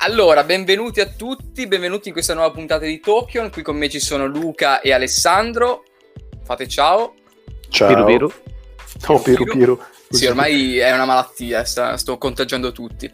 Allora, benvenuti a tutti, benvenuti in questa nuova puntata di Tokyo. Qui con me ci sono Luca e Alessandro. Fate ciao. Ciao. Piru Piru. Oh, Piru Piru. Sì, ormai è una malattia, sta- sto contagiando tutti.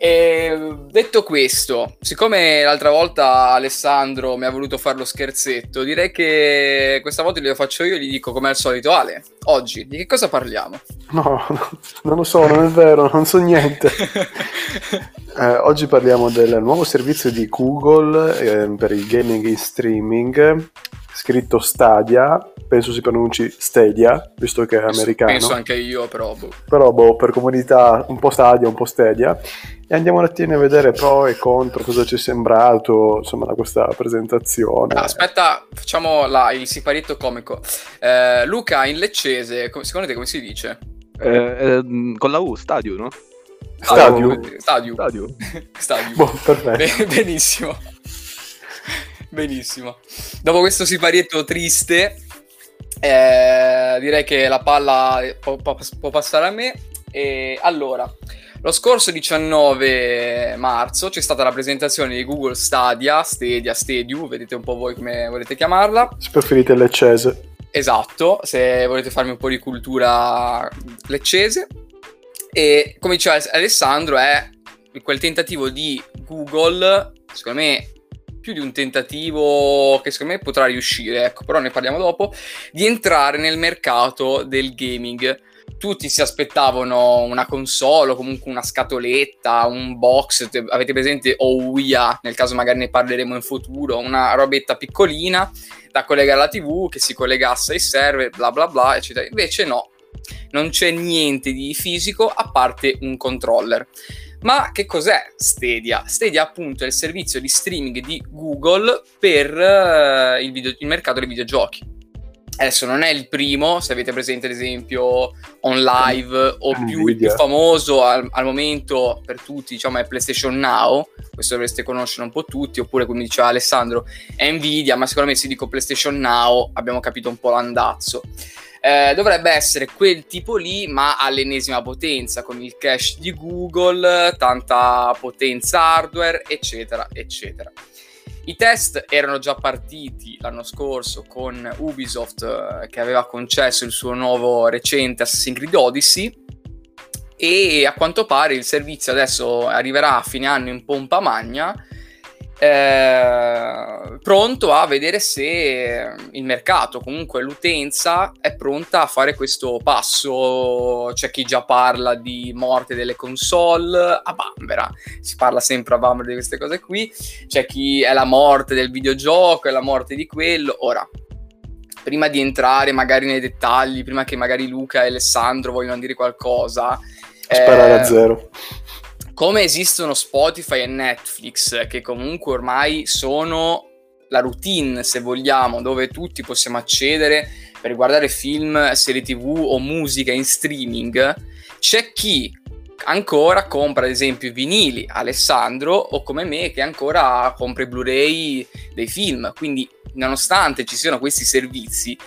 E detto questo, siccome l'altra volta Alessandro mi ha voluto fare lo scherzetto, direi che questa volta glielo faccio io e gli dico come al solito, Ale, oggi di che cosa parliamo? No, no, non lo so, non è vero, non so niente. Eh, oggi parliamo del nuovo servizio di Google eh, per il gaming in streaming, scritto Stadia, penso si pronunci Stadia, visto che è americano. Penso anche io, però... boh. Però boh, per comunità un po' Stadia, un po' Stadia. E andiamo un attimo a vedere pro e contro, cosa ci è sembrato, insomma, da questa presentazione. Ah, Aspetta, facciamo la- il siparietto comico. Eh, Luca, in leccese, secondo te come si dice? Eh, eh, con la U, Stadio, no? Stadio? Stadio. Stadio. Stadio. Boh, perfetto. Be- benissimo. Benissimo. Dopo questo siparietto triste, eh, direi che la palla può, può- passare a me. E allora, lo scorso 19 marzo c'è stata la presentazione di Google Stadia, Stadia, Stadium, vedete un po' voi come volete chiamarla. Se preferite leccese. Esatto, se volete farmi un po' di cultura leccese. E come diceva Alessandro, è quel tentativo di Google, secondo me più di un tentativo che secondo me potrà riuscire, ecco, però ne parliamo dopo, di entrare nel mercato del gaming. Tutti si aspettavano una console o comunque una scatoletta, un box, te- avete presente OUIA, nel caso magari ne parleremo in futuro, una robetta piccolina da collegare alla TV, che si collegasse ai server, bla bla bla, eccetera. Invece no, non c'è niente di fisico a parte un controller. Ma che cos'è Stadia? Stadia appunto è il servizio di streaming di Google per eh, il, video- il mercato dei videogiochi. Adesso non è il primo, se avete presente ad esempio On Live o più, il più famoso al, al momento per tutti diciamo è PlayStation Now, questo dovreste conoscere un po' tutti, oppure come diceva Alessandro è Nvidia, ma secondo me se dico PlayStation Now abbiamo capito un po' l'andazzo. Eh, dovrebbe essere quel tipo lì, ma all'ennesima potenza, con il cache di Google, tanta potenza hardware, eccetera, eccetera. I test erano già partiti l'anno scorso con Ubisoft eh, che aveva concesso il suo nuovo recente Assassin's Creed Odyssey e a quanto pare il servizio adesso arriverà a fine anno in pompa magna eh, pronto a vedere se il mercato, comunque l'utenza è pronta a fare questo passo. C'è chi già parla di morte delle console a Bambera, si parla sempre a Bambera di queste cose qui. C'è chi è la morte del videogioco, è la morte di quello. Ora, prima di entrare magari nei dettagli, prima che magari Luca e Alessandro vogliono dire qualcosa, Sparare eh, a zero. Come esistono Spotify e Netflix, che comunque ormai sono la routine, se vogliamo, dove tutti possiamo accedere per guardare film, serie tv o musica in streaming, c'è chi ancora compra ad esempio i vinili, Alessandro, o come me che ancora compra i Blu-ray dei film. Quindi, nonostante ci siano questi servizi,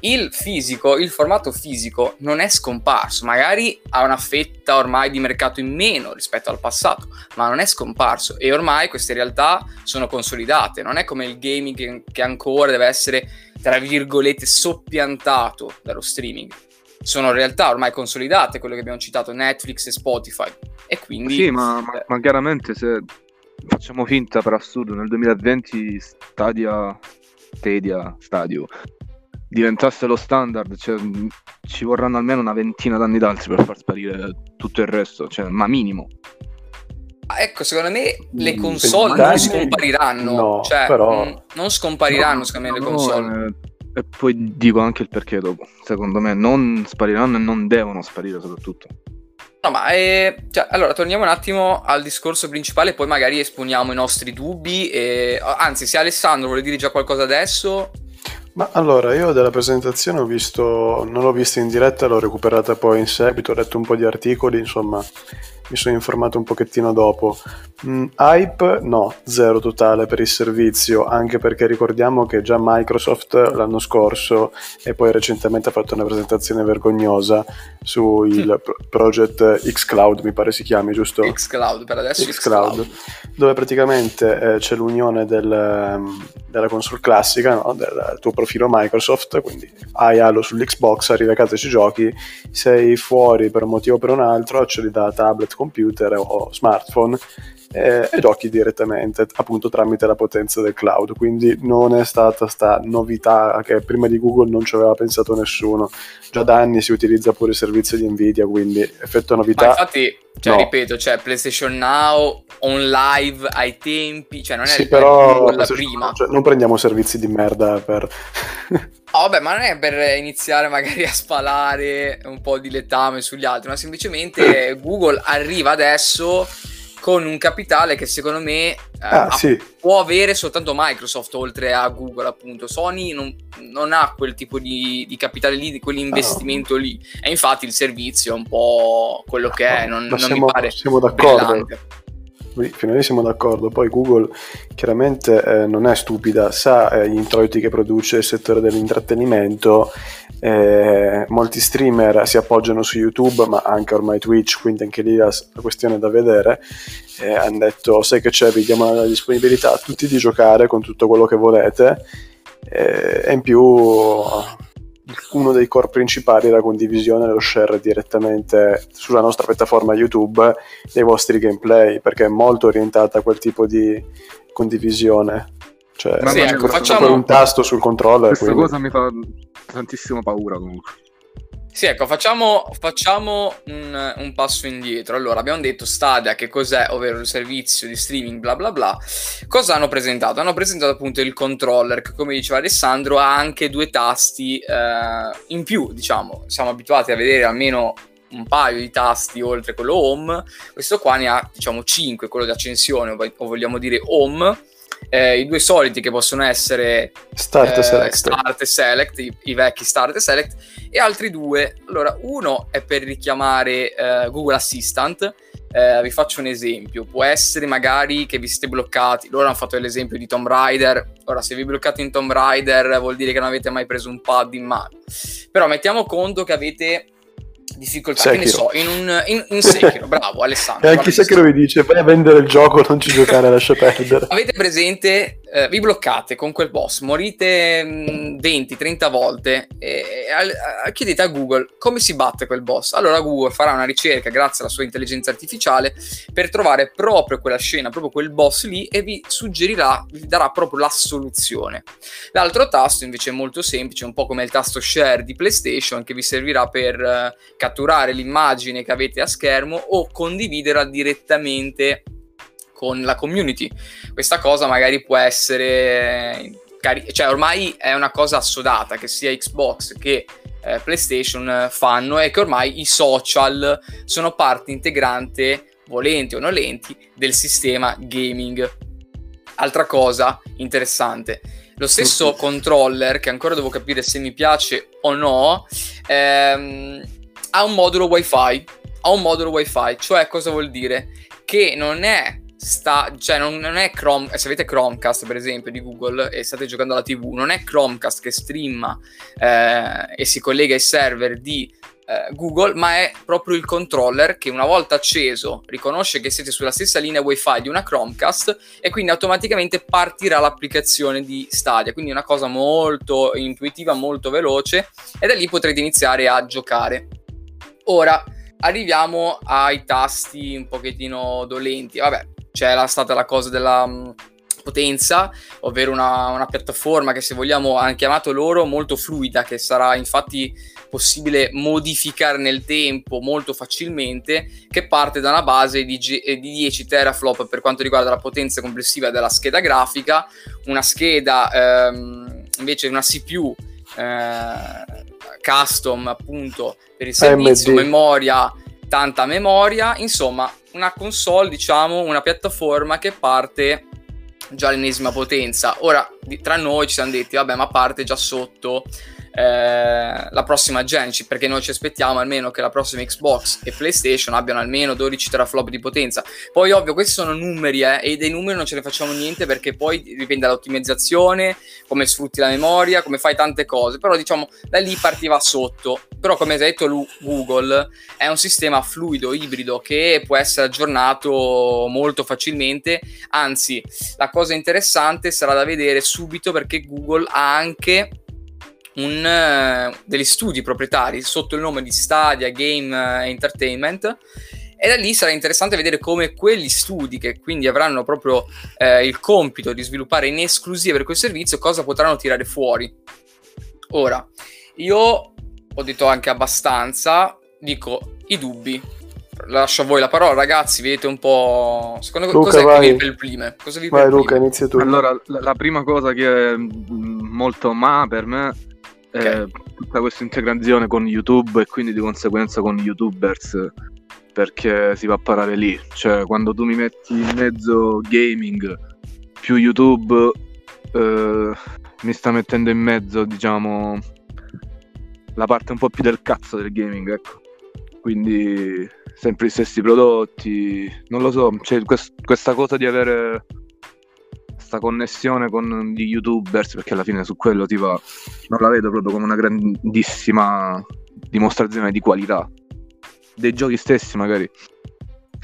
il fisico, il formato fisico non è scomparso, magari ha una fetta ormai di mercato in meno rispetto al passato, ma non è scomparso e ormai queste realtà sono consolidate, non è come il gaming che, ancora deve essere, tra virgolette, soppiantato dallo streaming. Sono realtà ormai consolidate, quello che abbiamo citato, Netflix e Spotify. E quindi... Sì, ma, ma- ma chiaramente se facciamo finta per assurdo nel 2020 Stadia, Stadia, Stadio diventasse lo standard, cioè, mh, ci vorranno almeno una ventina d'anni d'altri per far sparire tutto il resto, cioè, ma minimo. Ah, Ecco, secondo me le Mm, console non scompariranno. No, cioè, però- mm, non scompariranno, No, secondo me, le no, console. eh, e poi dico anche il perché dopo. Secondo me non spariranno e non devono sparire soprattutto. No, ma eh, cioè, allora torniamo un attimo al discorso principale, poi magari esponiamo i nostri dubbi. E, anzi, se Alessandro vuole dire già qualcosa adesso, Ma allora, io della presentazione ho visto, non l'ho vista in diretta, l'ho recuperata poi in seguito, ho letto un po' di articoli, insomma, mi sono informato un pochettino dopo. Mm, hype no, zero totale per il servizio, anche perché ricordiamo che già Microsoft l'anno scorso e poi recentemente ha fatto una presentazione vergognosa sul pro- project xCloud, mi pare si chiami, giusto? xCloud, per adesso xCloud, dove praticamente eh, c'è l'unione del, ehm, della console classica, no? del tuo profilo Microsoft, quindi hai Halo sull'Xbox, arrivi a casa e ci giochi, sei fuori per un motivo o per un altro, accedi da tablet, computer o smartphone eh, e giochi direttamente appunto tramite la potenza del cloud quindi non è stata sta novità che prima di Google non ci aveva pensato nessuno già da anni si utilizza pure il servizio di Nvidia quindi effetto novità Ma infatti cioè, no. ripeto, cioè PlayStation Now on live ai tempi, cioè non è sì, però la prima. Cioè, non prendiamo servizi di merda per Oh, vabbè, ma non è per iniziare magari a spalare un po' di letame sugli altri, ma semplicemente Google arriva adesso con un capitale che secondo me eh, ah, sì. può avere soltanto Microsoft oltre a Google appunto Sony non, non ha quel tipo di, di capitale lì di quell'investimento ah, no. lì e infatti il servizio è un po' quello che è non, non siamo, mi pare siamo d'accordo brillante fino a lì siamo d'accordo. Poi Google chiaramente eh, non è stupida, sa eh, gli introiti che produce il settore dell'intrattenimento. Eh, molti streamer si appoggiano su YouTube, ma anche ormai Twitch, quindi anche lì la, la questione è da vedere. Eh, hanno detto: Sai che c'è, vi diamo la disponibilità a tutti di giocare con tutto quello che volete. Eh, e in più uno dei core principali è la condivisione e lo share direttamente sulla nostra piattaforma YouTube dei vostri gameplay, perché è molto orientata a quel tipo di condivisione. Cioè, sì, ecco, facciamo un tasto sul controller. Questa quindi... cosa mi fa tantissimo paura comunque. Sì, ecco, facciamo, facciamo un, un, passo indietro. Allora, abbiamo detto Stadia che cos'è, ovvero il servizio di streaming, bla bla bla. Cosa hanno presentato? Hanno presentato appunto il controller che, come diceva Alessandro, ha anche due tasti eh, in più, diciamo. Siamo abituati a vedere almeno un paio di tasti oltre quello home. Questo qua ne ha, diciamo, 5, quello di accensione, o vogliamo dire home eh, i due soliti che possono essere Start e eh, Select, start e select i, i, vecchi Start e Select, e altri due. Allora, uno è per richiamare eh, Google Assistant. Eh, vi faccio un esempio, può essere magari che vi siete bloccati, loro hanno fatto l'esempio di Tomb Raider, ora se vi bloccate in Tomb Raider vuol dire che non avete mai preso un pad in mano, però mettiamo conto che avete difficoltà, Sekiro. che ne so, in un in, in Sekiro, bravo Alessandro. E anche Sekiro vi dice vai a vendere il gioco, non ci giocare, lascia perdere. Avete presente, eh, vi bloccate con quel boss, morite 20-30 mm, volte e, e, chiedete a Google come si batte quel boss. Allora Google farà una ricerca grazie alla sua intelligenza artificiale per trovare proprio quella scena, proprio quel boss lì e vi suggerirà, vi darà proprio la soluzione. L'altro tasto invece è molto semplice, un po' come il tasto share di PlayStation che vi servirà per eh, catturare l'immagine che avete a schermo o condividerla direttamente con la community. Questa cosa magari può essere cioè ormai è una cosa assodata che sia Xbox che eh, PlayStation fanno e che ormai i social sono parte integrante, volenti o nolenti, del sistema gaming. Altra cosa interessante, lo stesso controller, che ancora devo capire se mi piace o no, ehm, ha un modulo wifi. Ha un modulo wifi, cioè cosa vuol dire? Che non è sta, cioè non, non, è Chrome, se avete Chromecast per esempio di Google e state giocando alla TV, non è Chromecast che streama eh, e si collega ai server di eh, Google, ma è proprio il controller che una volta acceso riconosce che siete sulla stessa linea wifi di una Chromecast e quindi automaticamente partirà l'applicazione di Stadia, quindi è una cosa molto intuitiva, molto veloce e da lì potrete iniziare a giocare. Ora arriviamo ai tasti un pochettino dolenti. Vabbè, c'era stata la cosa della um, potenza, ovvero una, una, piattaforma che se vogliamo hanno chiamato loro molto fluida, che sarà infatti possibile modificare nel tempo molto facilmente, che parte da una base di, G- di 10 teraflop per quanto riguarda la potenza complessiva della scheda grafica, una scheda ehm, invece una CPU eh, custom appunto per il servizio, AMD. memoria, tanta memoria, insomma una console, diciamo, una piattaforma che parte già all'ennesima potenza. Ora, tra noi ci siamo detti, vabbè, ma parte già sotto eh, la prossima gen, perché noi ci aspettiamo almeno che la prossima Xbox e PlayStation abbiano almeno 12 teraflop di potenza. Poi ovvio questi sono numeri eh, e dei numeri non ce ne facciamo niente perché poi dipende dall'ottimizzazione, come sfrutti la memoria, come fai tante cose, però diciamo da lì partiva sotto. Però come ha detto Google è un sistema fluido, ibrido che può essere aggiornato molto facilmente, anzi la cosa interessante sarà da vedere subito perché Google ha anche un, uh, degli studi proprietari sotto il nome di Stadia Game uh, Entertainment e da lì sarà interessante vedere come quegli studi che quindi avranno proprio eh, il compito di sviluppare in esclusiva per quel servizio cosa potranno tirare fuori. Ora io ho detto anche abbastanza dico i dubbi. Lascio a voi la parola ragazzi vedete un po' secondo me cosa vi prime? Cosa vi vai Luca inizia tu. Allora la, la prima cosa che è molto ma per me okay. tutta questa integrazione con YouTube e quindi di conseguenza con youtubers perché si va a parare lì cioè quando tu mi metti in mezzo gaming più YouTube eh, mi sta mettendo in mezzo diciamo la parte un po' più del cazzo del gaming ecco quindi sempre gli stessi prodotti non lo so cioè, quest- questa cosa di avere questa connessione con gli youtubers, perché alla fine su quello ti va, non la vedo proprio come una grandissima dimostrazione di qualità dei giochi stessi magari.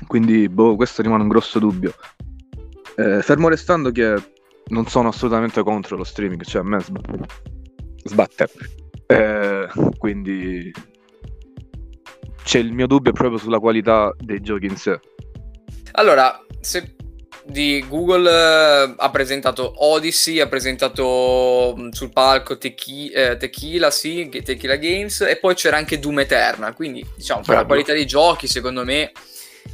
Quindi, boh, questo rimane un grosso dubbio. Eh, fermo restando che non sono assolutamente contro lo streaming, cioè a me sbatte. sbatte. Eh, quindi c'è il mio dubbio proprio sulla qualità dei giochi in sé. Allora, se di Google eh, ha presentato Odyssey, ha presentato mh, mm, sul palco Tequi, eh, Tequila, sì, Tequila Games e poi c'era anche Doom Eternal, quindi diciamo per la qualità dei giochi secondo me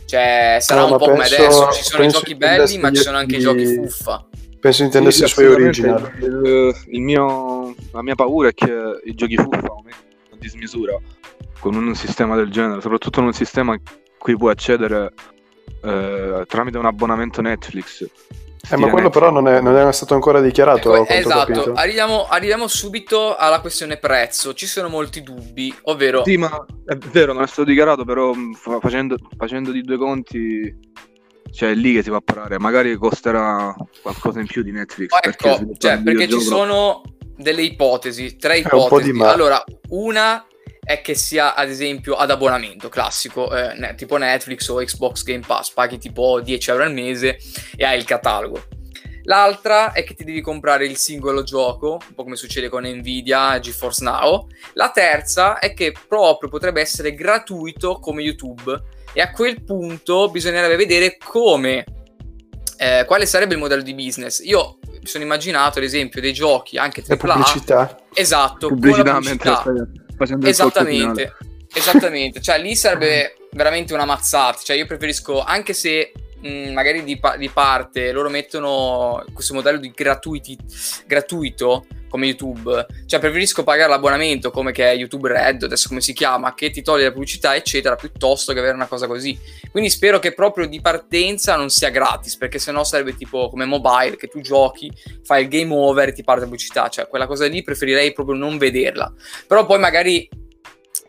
cioè, sarà no, un po' penso, come adesso, ci sono i giochi belli ma ci sono anche i giochi fuffa. Penso intendessi sì, i suoi originali. Il, il mio, la mia paura è che i giochi fuffa aumentino a dismisura con un sistema del genere, soprattutto in un sistema a cui puoi accedere eh, tramite un abbonamento Netflix. Eh, ma quello però non è, non è, stato ancora dichiarato. Ecco, esatto, arriviamo, arriviamo, subito alla questione prezzo. Ci sono molti dubbi, ovvero... Sì, ma è vero, non è stato dichiarato, però mm, facendo, facendo di due conti, cioè è lì che si va a parare. Magari costerà qualcosa in più di Netflix. Oh, ecco, perché, cioè, perché ci sono delle ipotesi, tre ipotesi. Allora, una è che sia ad esempio ad abbonamento classico, eh, tipo Netflix o Xbox Game Pass, paghi tipo 10 euro al mese e hai il catalogo. L'altra è che ti devi comprare il singolo gioco, un po' come succede con Nvidia e GeForce Now. La terza è che proprio potrebbe essere gratuito come YouTube e a quel punto bisognerebbe vedere come eh, quale sarebbe il modello di business. Io mi sono immaginato ad esempio dei giochi anche AAA. La pubblicità. Esatto, pubblicità, pubblicità. mentre facendo esattamente, esattamente, cioè lì sarebbe veramente una mazzata, cioè io preferisco anche se mh, magari di, pa- di, parte loro mettono questo modello di gratuiti, gratuito come YouTube, cioè preferisco pagare l'abbonamento come che è YouTube Red, adesso come si chiama, che ti toglie la pubblicità eccetera, piuttosto che avere una cosa così. Quindi spero che proprio di partenza non sia gratis, perché sennò sarebbe tipo come mobile, che tu giochi, fai il game over e ti parte la pubblicità, cioè quella cosa lì preferirei proprio non vederla. Però poi magari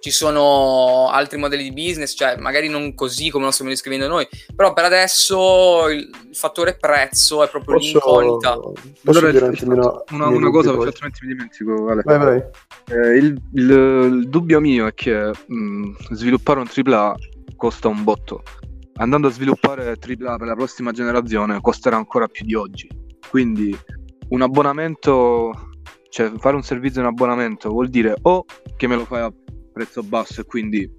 ci sono altri modelli di business, cioè magari non così come lo stiamo descrivendo noi, però per adesso il, fattore prezzo è proprio posso, l'incognita. Posso allora, dire un attimino una, una cosa perché altrimenti mi dimentico. Vale. Vai, vai. Eh, il, il, il, dubbio mio è che mh, sviluppare un AAA costa un botto. Andando a sviluppare AAA per la prossima generazione costerà ancora più di oggi. Quindi un abbonamento, cioè fare un servizio in abbonamento vuol dire o che me lo fai a prezzo basso e quindi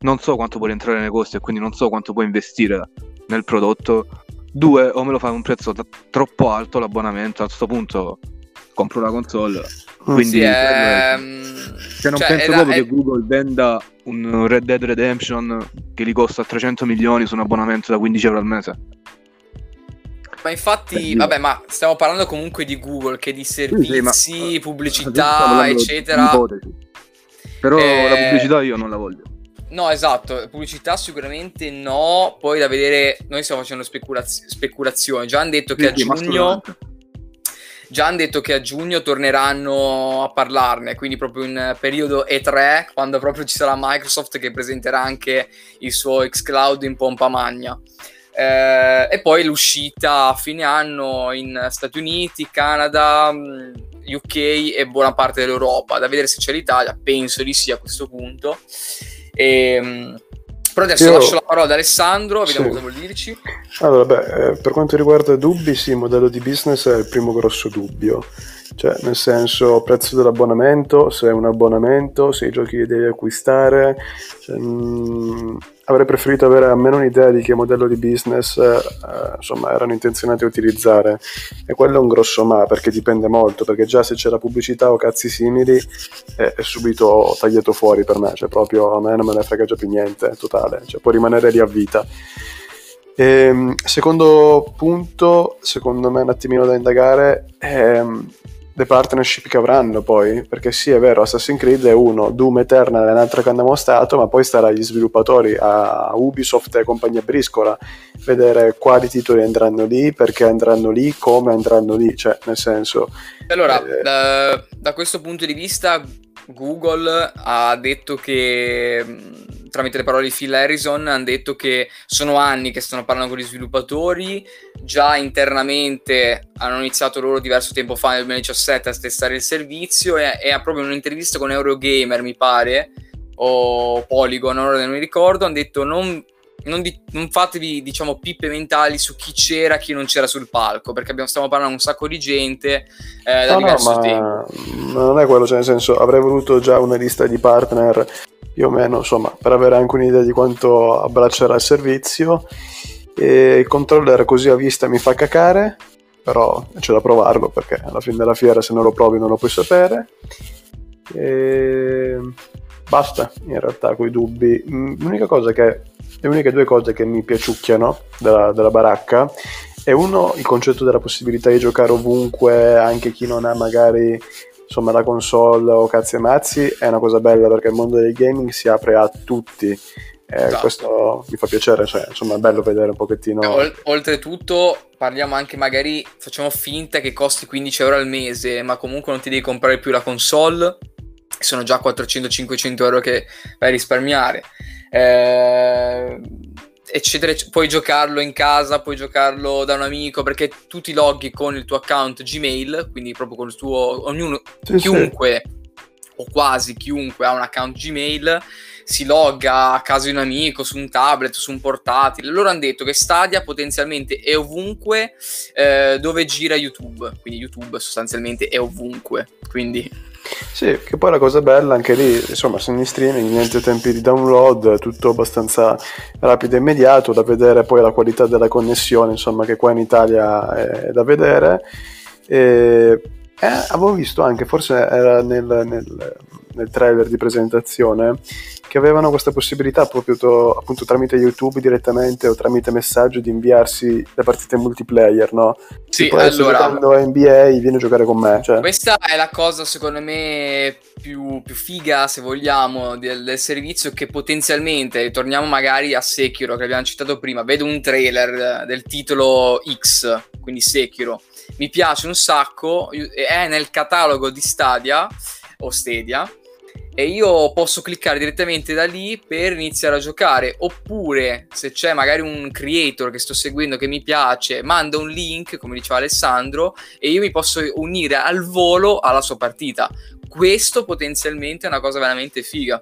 non so quanto puoi entrare nei costi e quindi non so quanto puoi investire nel prodotto. Due, o me lo fai a un prezzo t- troppo alto l'abbonamento, a questo punto compro la console. Mm, quindi sì, ehm... cioè, non cioè, penso proprio è... che Google venda un Red Dead Redemption che gli costa 300 milioni su un abbonamento da 15 euro al mese. Ma infatti, Beh, vabbè, ma stiamo parlando comunque di Google che di servizi, sì, sì, pubblicità, eccetera. Di però eh... la pubblicità io non la voglio. No, esatto, pubblicità sicuramente no, poi da vedere, noi stiamo facendo speculaz- speculazioni, già hanno detto che sì, a giugno già hanno detto che a giugno torneranno a parlarne, quindi proprio in periodo E3, quando proprio ci sarà Microsoft che presenterà anche il suo xCloud in pompa magna. Eh, e poi l'uscita a fine anno in Stati Uniti, Canada, UK e buona parte dell'Europa. Da vedere se c'è l'Italia, penso di sì a questo punto. E, ehm, però adesso Io... lascio la parola ad Alessandro, vediamo sì. cosa vuol dirci. Allora, beh, eh, per quanto riguarda dubbi, sì, il modello di business è il primo grosso dubbio. Cioè, nel senso, prezzo dell'abbonamento, se è un abbonamento, se i giochi li devi acquistare. Cioè, mh, mm, avrei preferito avere almeno un'idea di che modello di business eh, insomma, erano intenzionati a utilizzare. E quello è un grosso ma, perché dipende molto, perché già se c'è la pubblicità o cazzi simili è, è subito tagliato fuori per me. Cioè, proprio a me non me ne frega già più niente, totale. Cioè, può rimanere lì a vita. E, ehm, secondo punto, secondo me un attimino da indagare, è le partnership che avranno poi, perché sì è vero Assassin's Creed è uno, Doom Eternal è un altro che hanno mostrato, ma poi starà agli sviluppatori, a Ubisoft e compagnia briscola, vedere quali titoli andranno lì, perché andranno lì, come andranno lì, cioè nel senso... Allora, eh, da, da questo punto di vista Google ha detto che tramite le parole di Phil Harrison hanno detto che sono anni che stanno parlando con gli sviluppatori, già internamente hanno iniziato loro diverso tempo fa nel 2017 a testare il servizio e, e proprio in un'intervista con Eurogamer mi pare o Polygon, ora non mi ricordo, hanno detto non non, di, non, fatevi diciamo pippe mentali su chi c'era e chi non c'era sul palco perché abbiamo, stiamo parlando un sacco di gente eh, da no, diverso no, tempo. ma non è quello cioè nel senso avrei voluto già una lista di partner o meno insomma per avere anche un'idea di quanto abbraccerà il servizio. E il controller così a vista mi fa cacare però c'è da provarlo perché alla fine della fiera se non lo provi non lo puoi sapere. E basta in realtà con i dubbi. Mm, l'unica cosa che le uniche due cose che mi piaciucchiano della, della baracca è uno il concetto della possibilità di giocare ovunque, anche chi non ha magari insomma la console o cazzi e mazzi, è una cosa bella perché il mondo del gaming si apre a tutti. Eh, esatto. Questo mi fa piacere, cioè, insomma è bello vedere un pochettino. O- oltretutto parliamo anche magari, facciamo finta che costi 15 euro al mese, ma comunque non ti devi comprare più la console, sono già 400-500 euro che vai a risparmiare eh, eccetera, puoi giocarlo in casa, puoi giocarlo da un amico perché tu ti loghi con il tuo account Gmail, quindi proprio con il tuo ognuno, sì, chiunque sì. o quasi chiunque ha un account Gmail si logga a casa di un amico su un tablet, su un portatile. Loro hanno detto che Stadia potenzialmente è ovunque eh, dove gira YouTube, quindi YouTube sostanzialmente è ovunque. Quindi sì, che poi la cosa bella anche lì, insomma, sono in streaming, niente tempi di download, tutto abbastanza rapido e immediato, da vedere poi la qualità della connessione, insomma, che qua in Italia è da vedere. E, eh, avevo visto anche, forse era nel, nel, nel trailer di presentazione, che avevano questa possibilità proprio to, appunto tramite YouTube direttamente o tramite messaggio di inviarsi le partite multiplayer, no? Sì, tipo, allora... Quando NBA vieni a giocare con me. Cioè. Questa è la cosa secondo me più, più figa, se vogliamo, del, del, servizio che potenzialmente, torniamo magari a Sekiro che abbiamo citato prima, vedo un trailer del titolo X, quindi Sekiro. Mi piace un sacco, è nel catalogo di Stadia o Stadia e io posso cliccare direttamente da lì per iniziare a giocare. Oppure se c'è magari un creator che sto seguendo che mi piace manda un link come diceva Alessandro e io mi posso unire al volo alla sua partita. Questo potenzialmente è una cosa veramente figa.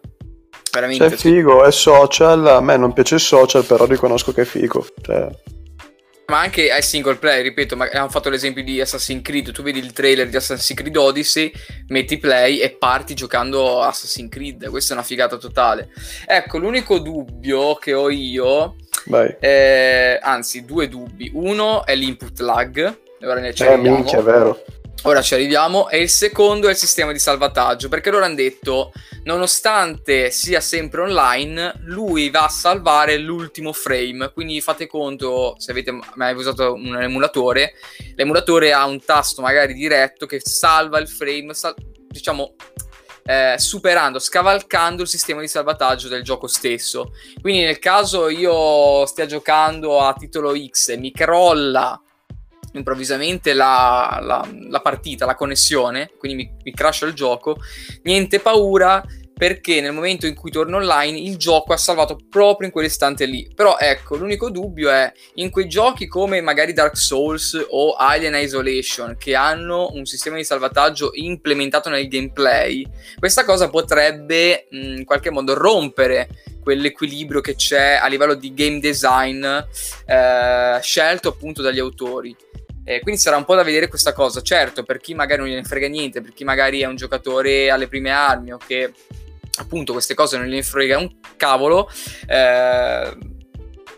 Veramente è figo è social a me non piace il social però riconosco che è figo cioè ma anche ai single player, ripeto, ma abbiamo fatto l'esempio di Assassin's Creed, tu vedi il trailer di Assassin's Creed Odyssey, metti play e parti giocando Assassin's Creed, questa è una figata totale. Ecco, l'unico dubbio che ho io, è, anzi due dubbi, uno è l'input lag, ora ne eh, minchia, è vero. Ora ci arriviamo. E il secondo è il sistema di salvataggio, perché loro hanno detto, nonostante sia sempre online, lui va a salvare l'ultimo frame. Quindi fate conto, se avete mai usato un emulatore, l'emulatore ha un tasto magari diretto che salva il frame, sal- diciamo, eh, superando, scavalcando il sistema di salvataggio del gioco stesso. Quindi nel caso io stia giocando a titolo X e mi crolla improvvisamente la, la, la partita, la connessione, quindi mi, mi crasha il gioco, niente paura perché nel momento in cui torno online il gioco ha salvato proprio in quell'istante lì. Però ecco, l'unico dubbio è in quei giochi come magari Dark Souls o Alien Isolation che hanno un sistema di salvataggio implementato nel gameplay, questa cosa potrebbe mh, in qualche modo rompere quell'equilibrio che c'è a livello di game design eh, scelto appunto dagli autori. Eh, quindi sarà un po' da vedere questa cosa. Certo, per chi magari non gliene frega niente, per chi magari è un giocatore alle prime armi o che appunto queste cose non gliene frega un cavolo, eh,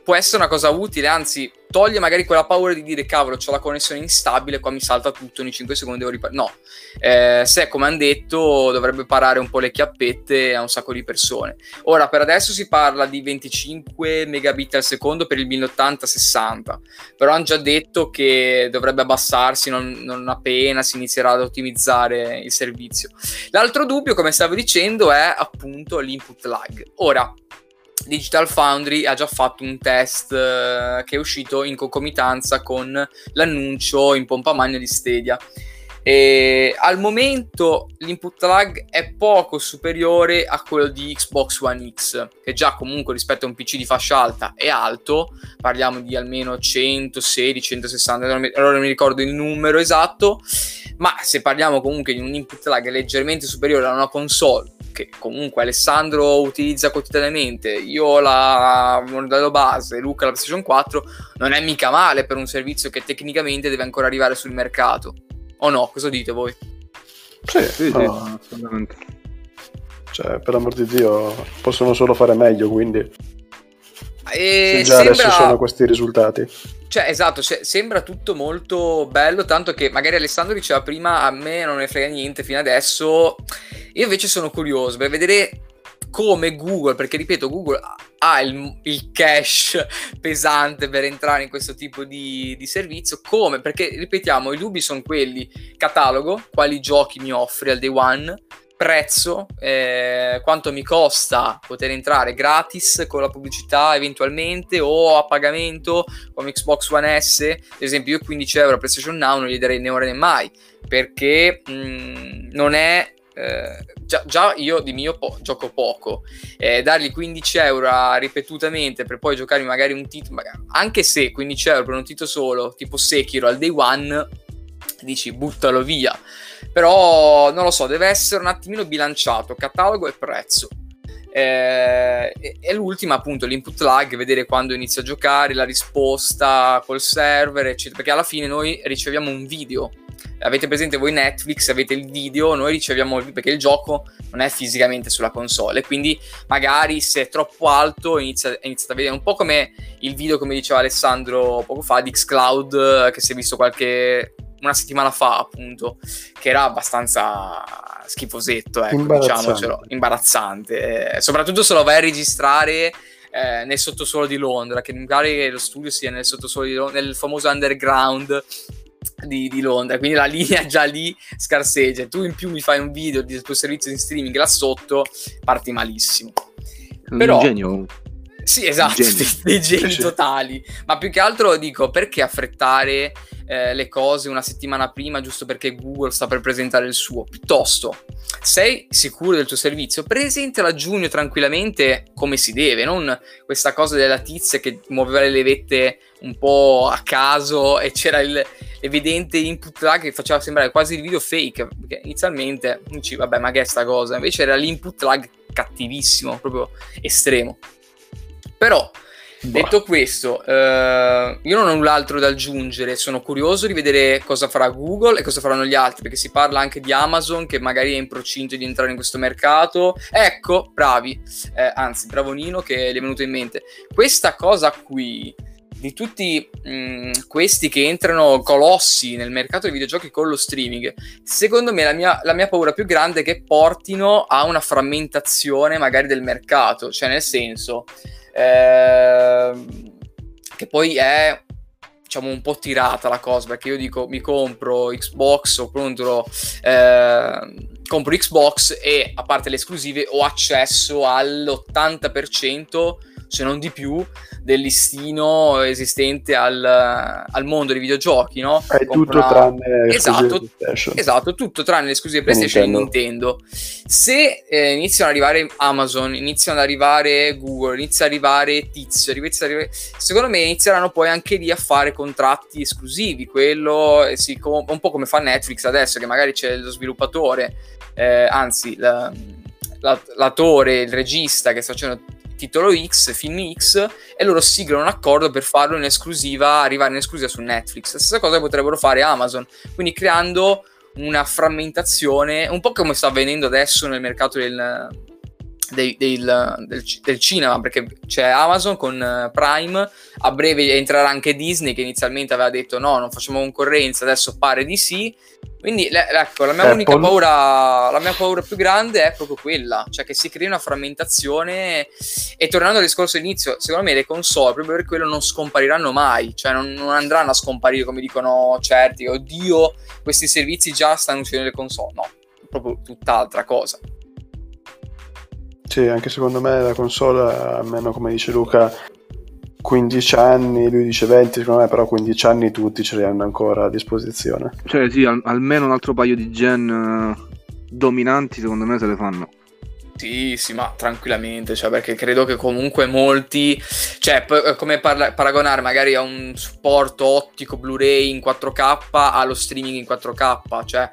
può essere una cosa utile, anzi toglie magari quella paura di dire cavolo ho la connessione instabile, qua mi salta tutto, ogni 5 secondi devo riparare. No, eh, se come hanno detto dovrebbe parare un po' le chiappette a un sacco di persone. Ora per adesso si parla di 25 megabit al secondo per il 1080-60, però hanno già detto che dovrebbe abbassarsi non, non appena si inizierà ad ottimizzare il servizio. L'altro dubbio, come stavo dicendo, è appunto l'input lag. Ora, Digital Foundry ha già fatto un test eh, che è uscito in concomitanza con l'annuncio in pompa magna di Stadia. E al momento l'input lag è poco superiore a quello di Xbox One X, che già comunque rispetto a un PC di fascia alta è alto, parliamo di almeno 116, 160, allora non mi ricordo il numero esatto, ma se parliamo comunque di un input lag leggermente superiore a una console che comunque Alessandro utilizza quotidianamente, io ho la modello base, Luca la PlayStation 4, non è mica male per un servizio che tecnicamente deve ancora arrivare sul mercato. O no? Cosa dite voi? Sì, sì, no. sì Cioè, per l'amor di Dio, possono solo fare meglio, quindi... E Se già sembra... adesso sono questi risultati. Cioè, esatto, cioè, sembra tutto molto bello, tanto che magari Alessandro diceva prima a me non ne frega niente fino adesso. Io invece sono curioso per vedere come Google, perché ripeto, Google ha il, il, cash pesante per entrare in questo tipo di, di, servizio, come? Perché ripetiamo, i dubbi sono quelli, catalogo, quali giochi mi offri al day one, prezzo, eh, quanto mi costa poter entrare gratis con la pubblicità eventualmente o a pagamento come Xbox One S, ad esempio io 15 euro a PlayStation Now non gli darei né ora né mai perché mh, mm, non è eh, già, già, io di mio po- gioco poco, eh, dargli 15 euro ripetutamente per poi giocare magari un titolo, anche se 15 euro per un titolo solo, tipo Sekiro al day one, dici buttalo via. Però non lo so, deve essere un attimino bilanciato, catalogo e prezzo. Eh, e, l'ultima appunto l'input lag, vedere quando inizia a giocare, la risposta col server, eccetera, perché alla fine noi riceviamo un video. Avete presente voi Netflix, avete il video, noi riceviamo il video perché il gioco non è fisicamente sulla console, quindi magari se è troppo alto inizia, iniziate a vedere. Un po' come il video, come diceva Alessandro poco fa, di Xcloud che si è visto qualche una settimana fa, appunto, che era abbastanza schifosetto, ecco, imbarazzante. diciamocelo, imbarazzante. Eh, soprattutto se lo vai a registrare eh, nel sottosuolo di Londra, che magari lo studio sia nel sottosuolo di Londra, nel famoso underground di, di, Londra, quindi la linea già lì scarseggia. Tu in più mi fai un video del tuo servizio di streaming là sotto, parti malissimo. Un Però, genio. Sì, esatto, dei, dei geni totali. Ma più che altro dico, perché affrettare eh, le cose una settimana prima giusto perché Google sta per presentare il suo? Piuttosto, sei sicuro del tuo servizio? Presentala a giugno tranquillamente come si deve, non questa cosa della tizia che muoveva le levette un po' a caso e c'era il, evidente input lag che faceva sembrare quasi il video fake, perché inizialmente dici vabbè ma che è sta cosa, invece era l'input lag cattivissimo, proprio estremo. Però Boh. Detto questo, eh, io non ho null'altro da aggiungere, sono curioso di vedere cosa farà Google e cosa faranno gli altri, perché si parla anche di Amazon che magari è in procinto di entrare in questo mercato. Ecco, bravi, eh, anzi, bravo Nino che gli è venuto in mente. Questa cosa qui di tutti mh, mm, questi che entrano colossi nel mercato dei videogiochi con lo streaming, secondo me la mia, la mia, paura più grande è che portino a una frammentazione magari del mercato, cioè nel senso eh, che poi è diciamo un po' tirata la cosa perché io dico mi compro Xbox o compro, eh, compro Xbox e a parte le esclusive ho accesso all'80% se non di più, del listino esistente al, al mondo dei videogiochi, no? È tutto tranne esatto, esatto, tutto tranne le esclusive PlayStation e Nintendo. Se eh, iniziano ad arrivare Amazon, iniziano ad arrivare Google, inizia ad arrivare Tizio, inizia ad arrivare... secondo me inizieranno poi anche lì a fare contratti esclusivi, quello eh, sì, com- un po' come fa Netflix adesso, che magari c'è lo sviluppatore, eh, anzi la, l'attore, il regista che sta facendo titolo X, film X, e loro siglano un accordo per farlo in esclusiva, arrivare in esclusiva su Netflix. La stessa cosa potrebbero fare Amazon, quindi creando una frammentazione, un po' come sta avvenendo adesso nel mercato del, del, del, del, del, cinema perché c'è Amazon con uh, Prime a breve entrerà anche Disney che inizialmente aveva detto no non facciamo concorrenza adesso pare di sì quindi le, ecco la mia Apple. unica paura la mia paura più grande è proprio quella. Cioè che si crei una frammentazione e tornando al discorso inizio secondo me le console proprio per quello non scompariranno mai. Cioè non, non andranno a scomparire come dicono certi oddio questi servizi già stanno uscendo nelle console. No proprio tutt'altra cosa. Sì, anche secondo me la console, almeno come dice Luca, 15 anni, lui dice 20, secondo me però 15 anni tutti ce li hanno ancora a disposizione. Cioè sì, al- almeno un altro paio di gen uh, dominanti secondo me se le fanno. Sì, sì, ma tranquillamente, cioè, perché credo che comunque molti, cioè, p- come parla- paragonare magari a un supporto ottico Blu-ray in 4K allo streaming in 4K, cioè,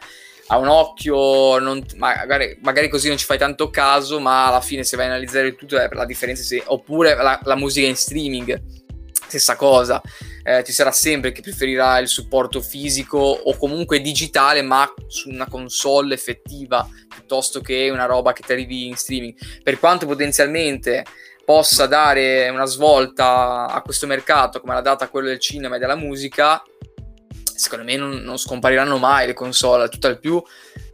a un occhio, non, magari, magari, così non ci fai tanto caso, ma alla fine se vai a analizzare il tutto è per la differenza, sì. oppure la, la, musica in streaming, stessa cosa, eh, ci sarà sempre chi preferirà il supporto fisico o comunque digitale, ma su una console effettiva, piuttosto che una roba che ti arrivi in streaming, per quanto potenzialmente possa dare una svolta a questo mercato come l'ha data quello del cinema e della musica, secondo me non, non scompariranno mai le console, tutt'al più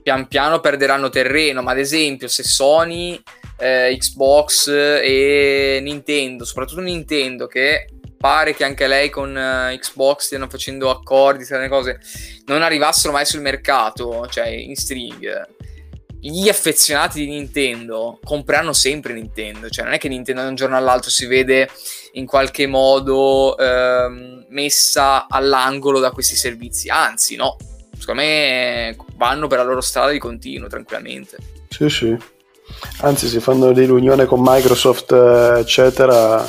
pian piano perderanno terreno, ma ad esempio se Sony, eh, Xbox e Nintendo, soprattutto Nintendo che pare che anche lei con uh, Xbox stiano facendo accordi, queste cose, non arrivassero mai sul mercato, cioè in string gli affezionati di Nintendo compreranno sempre Nintendo, cioè non è che Nintendo da un giorno all'altro si vede in qualche modo ehm, messa all'angolo da questi servizi, anzi no, secondo me vanno per la loro strada di continuo tranquillamente. Sì, sì. Anzi, si fanno l'unione con Microsoft, eccetera,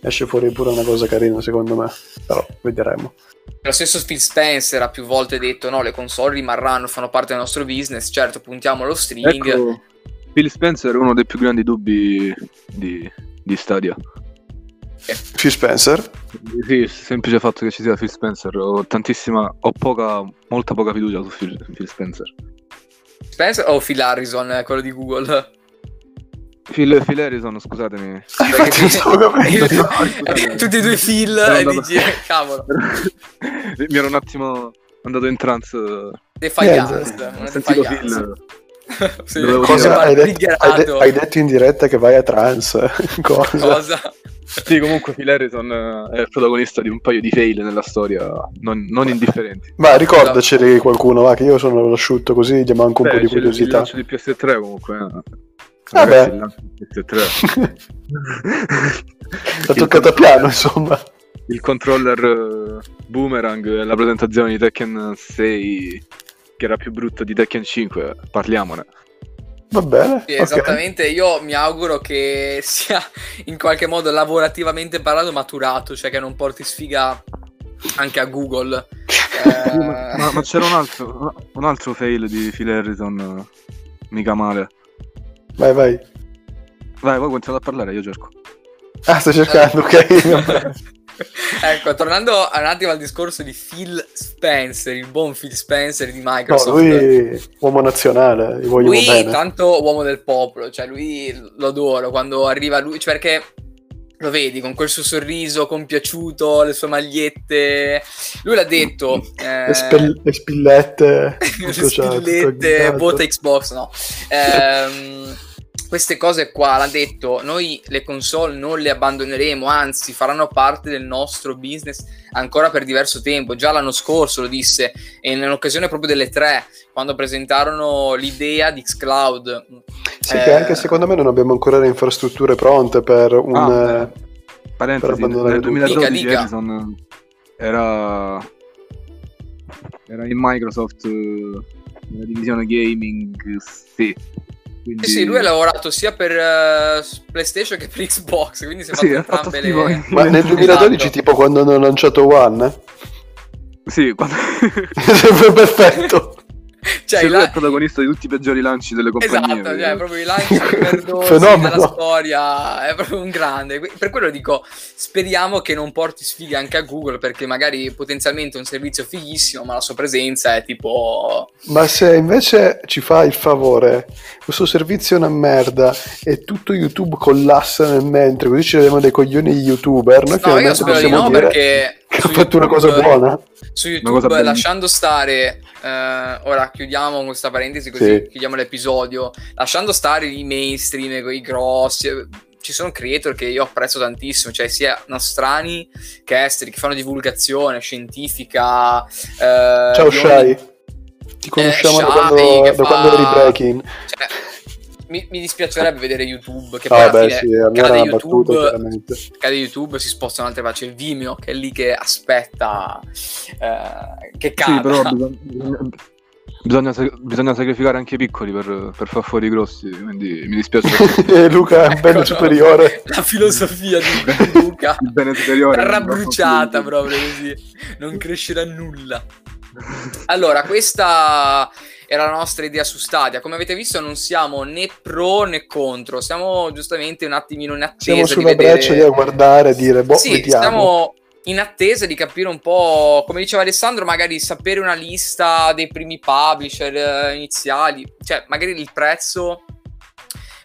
esce fuori pure una cosa carina secondo me, però vedremo. Lo stesso Phil Spencer ha più volte detto: no, le console rimarranno, fanno parte del nostro business. Certo, puntiamo allo streaming. Ecco, Phil Spencer è uno dei più grandi dubbi di, di Stadia. Phil Spencer? Sì, il semplice fatto che ci sia Phil Spencer. Ho tantissima, ho poca, molta poca fiducia su Phil, Phil Spencer. Spencer o Phil Harrison, eh, quello di Google? Phil, Phil Harrison, scusatemi. Tutti e due Phil e dici, cavolo. Mi ero un attimo andato in trance. Defiance. Ho sentito Phil. sì, cosa hai, detto, hai, de- hai, detto in diretta che vai a trance? cosa? cosa? Sì, comunque Phil Harrison eh, è il protagonista di un paio di fail nella storia non, non indifferenti. Ma ricordaceli qualcuno, va, che io sono l'asciutto così gli manca un Beh, po' di curiosità. Il di PS3 comunque. Eh. Vabbè. L'ha toccata piano, insomma. Il controller uh, boomerang, la presentazione di Tekken 6 che era più brutto di Tekken 5, parliamone. Va bene. Sì, okay. Esattamente, io mi auguro che sia in qualche modo lavorativamente parlato maturato, cioè che non porti sfiga anche a Google. eh... ma, ma, c'era un altro, un altro fail di Phil Harrison, mica male. Vai, vai. Vai, voi continuate a parlare, io cerco. Ah, sto cercando, ok. ecco, tornando un attimo al discorso di Phil Spencer, il buon Phil Spencer di Microsoft. No, lui uomo nazionale, gli voglio lui, bene. tanto uomo del popolo, cioè lui lo adoro quando arriva lui, cioè perché lo vedi con quel suo sorriso compiaciuto, le sue magliette. Lui l'ha detto. Eh... Le, spell- le spillette. le spillette, vota Xbox, no. Ehm queste cose qua, l'ha detto, noi le console non le abbandoneremo, anzi faranno parte del nostro business ancora per diverso tempo. Già l'anno scorso lo disse, e nell'occasione proprio delle tre, quando presentarono l'idea di Xcloud. Sì, eh... che anche secondo me non abbiamo ancora le infrastrutture pronte per un... Ah, Parentesi, abbandonare nel tutto. 2012 Dica, dica. Edison era era in Microsoft eh, nella divisione gaming, sì. Quindi... Sì, sì, lui ha lavorato sia per eh, PlayStation che per Xbox, quindi si è fatto Sì, entrambe le... Ma nel 2012, Esatto. tipo quando hanno lanciato One, Sì, quando... perfetto. Cioè, lui è la- il protagonista di tutti i peggiori lanci delle compagnie. Esatto, cioè, proprio i lanci perdosi Fenomeno. della storia, è proprio un grande. Per quello dico, speriamo che non porti sfighe anche a Google, perché magari potenzialmente è un servizio fighissimo, ma la sua presenza è tipo... Ma se invece ci fa il favore, questo servizio è una merda e tutto YouTube collassa nel mentre, così ci vediamo dei coglioni di youtuber, noi No, io finalmente spero di no, dire perché... che ha fatto una cosa YouTube- buona. su YouTube bella. lasciando stare eh, ora chiudiamo questa parentesi così Sì. chiudiamo l'episodio lasciando stare i mainstream i grossi eh, ci sono creator che io apprezzo tantissimo cioè sia nostrani che esteri che fanno divulgazione scientifica eh, Ciao Shai, ti conosciamo da Shai quando, da fa- quando eri breaking. cioè, mi, mi dispiacerebbe vedere YouTube che Ah, poi alla beh, fine sì, cade battuta, YouTube chiaramente. cade YouTube si spostano altre facce il Vimeo che è lì che aspetta eh, che cada Sì, però bisogna, bisogna, bisogna sacrificare anche i piccoli per, per far fuori i grossi, quindi mi dispiace per e Luca è un bene Ecco, no. superiore. La filosofia di Luca. il bene superiore. Terra non va bruciata fatto- proprio così. Non crescerà nulla. Allora, questa era la nostra idea su Stadia. Come avete visto, non siamo né pro né contro. Siamo giustamente un attimino in attesa Siamo sulla vedere... breccia di guardare e dire, boh, sì, vediamo. stiamo in attesa di capire un po', come diceva Alessandro, magari sapere una lista dei primi publisher eh, iniziali, cioè magari il prezzo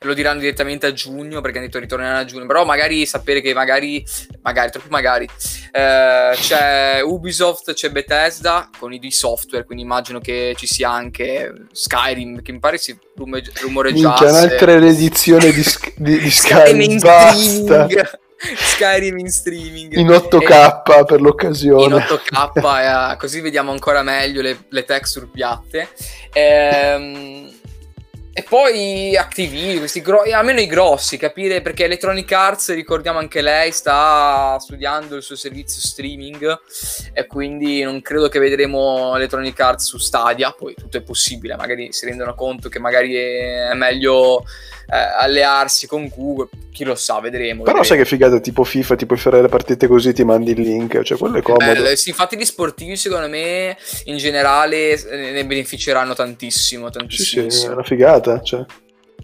lo diranno direttamente a giugno perché hanno detto ritorneranno a giugno, però magari sapere che magari, magari, troppo magari, eh, c'è Ubisoft, c'è Bethesda con i di software, quindi immagino che ci sia anche Skyrim, che mi pare si rume- Minchia, rumoreggiasse. un'altra edizione di, di, di Skyrim Sky, in basta. streaming. Skyrim in streaming In 8K per in l'occasione. 8K, eh, così vediamo ancora meglio le, le texture piatte. Ehm, e poi Activision, questi gro- almeno i grossi, capire perché Electronic Arts, ricordiamo anche lei, sta studiando il suo servizio streaming e quindi non credo che vedremo Electronic Arts su Stadia, poi tutto è possibile, magari si rendono conto che magari è meglio eh, allearsi con Google, chi lo sa, vedremo. Però vedremo. sai che figata tipo FIFA, ti puoi fare le partite così, ti mandi il link, cioè quello è comodo. Bello, sì, infatti gli sportivi secondo me in generale eh, ne beneficeranno tantissimo, Sì, sì, tantissimo. è una figata. Cioè.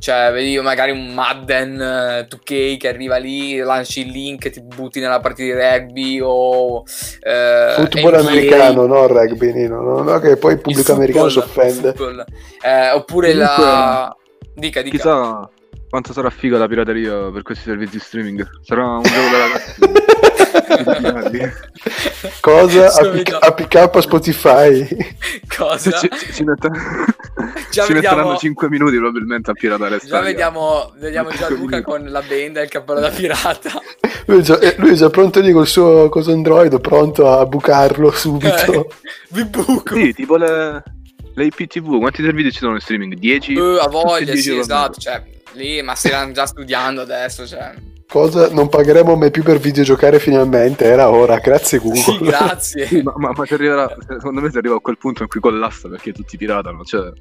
Cioè, vedi magari un Madden eh, 2K che arriva lì, lanci il link, ti butti nella partita di rugby o eh, Football NBA, americano, non rugby, Nino. No, no, che poi il il pubblico americano si offende. Eh, oppure la... Dica, dica. Chissà quanto sarà figa la pirateria per questi servizi streaming. Sarà un gioco da ragazzi. Cosa? Subito. APK, APK Spotify. Cosa? ci, ci- Già ci vediamo- metteranno 5 minuti probabilmente a piratare Già vediamo, vediamo già Luca con la benda e il cappello da pirata. Lui è, già, eh, lui è già pronto lì col suo coso Android, pronto a bucarlo subito. Vi buco. Sì, tipo le, le IPTV, quanti servizi ci sono in streaming? 10? Eh, a voglia, 10 sì, esatto. Cioè, lì, ma stiamo già studiando adesso. Cioè. Cosa? Non pagheremo mai più per videgiocare finalmente? Era ora, grazie Google. Sì, grazie. Sì, ma, ma, ma arriverà, secondo me si arriva a quel punto in cui collassa perché tutti piratano. Cioè,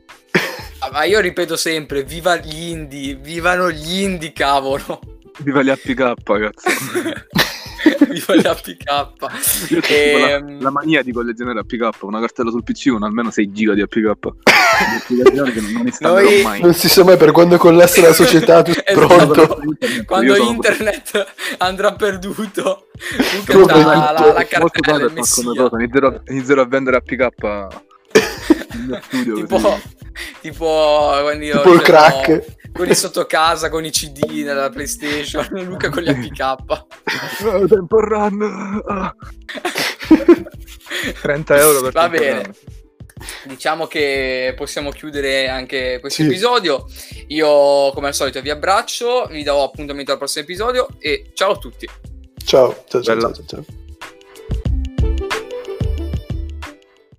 Ah, Ma io ripeto sempre: viva gli indie, vivano gli indie, cavolo. viva gli APK, cazzo. APK. Io ho tipo la, Ehm, la mania di collezionare APK, una cartella sul PC con almeno 6 giga di APK. Applicazioni che non, Noi- mai. Non si sa mai per quando collassa la società, tu sei Esatto. pronto. Quando internet andrà perduto, Luca la, la, la cartella cosa, inizierò, inizierò a vendere APK nel mio studio. Tipo, così. tipo quando io Tipo il crack. Con i sotto casa con i CD nella PlayStation, Luca con gli APK. Ah, Temple Run! ah. 30 euro per Va bene. Run. Diciamo che possiamo chiudere anche questo Sì. episodio. Io, come al solito, vi abbraccio, vi do appuntamento al prossimo episodio e ciao a tutti. Ciao, ciao, ciao, ciao, ciao.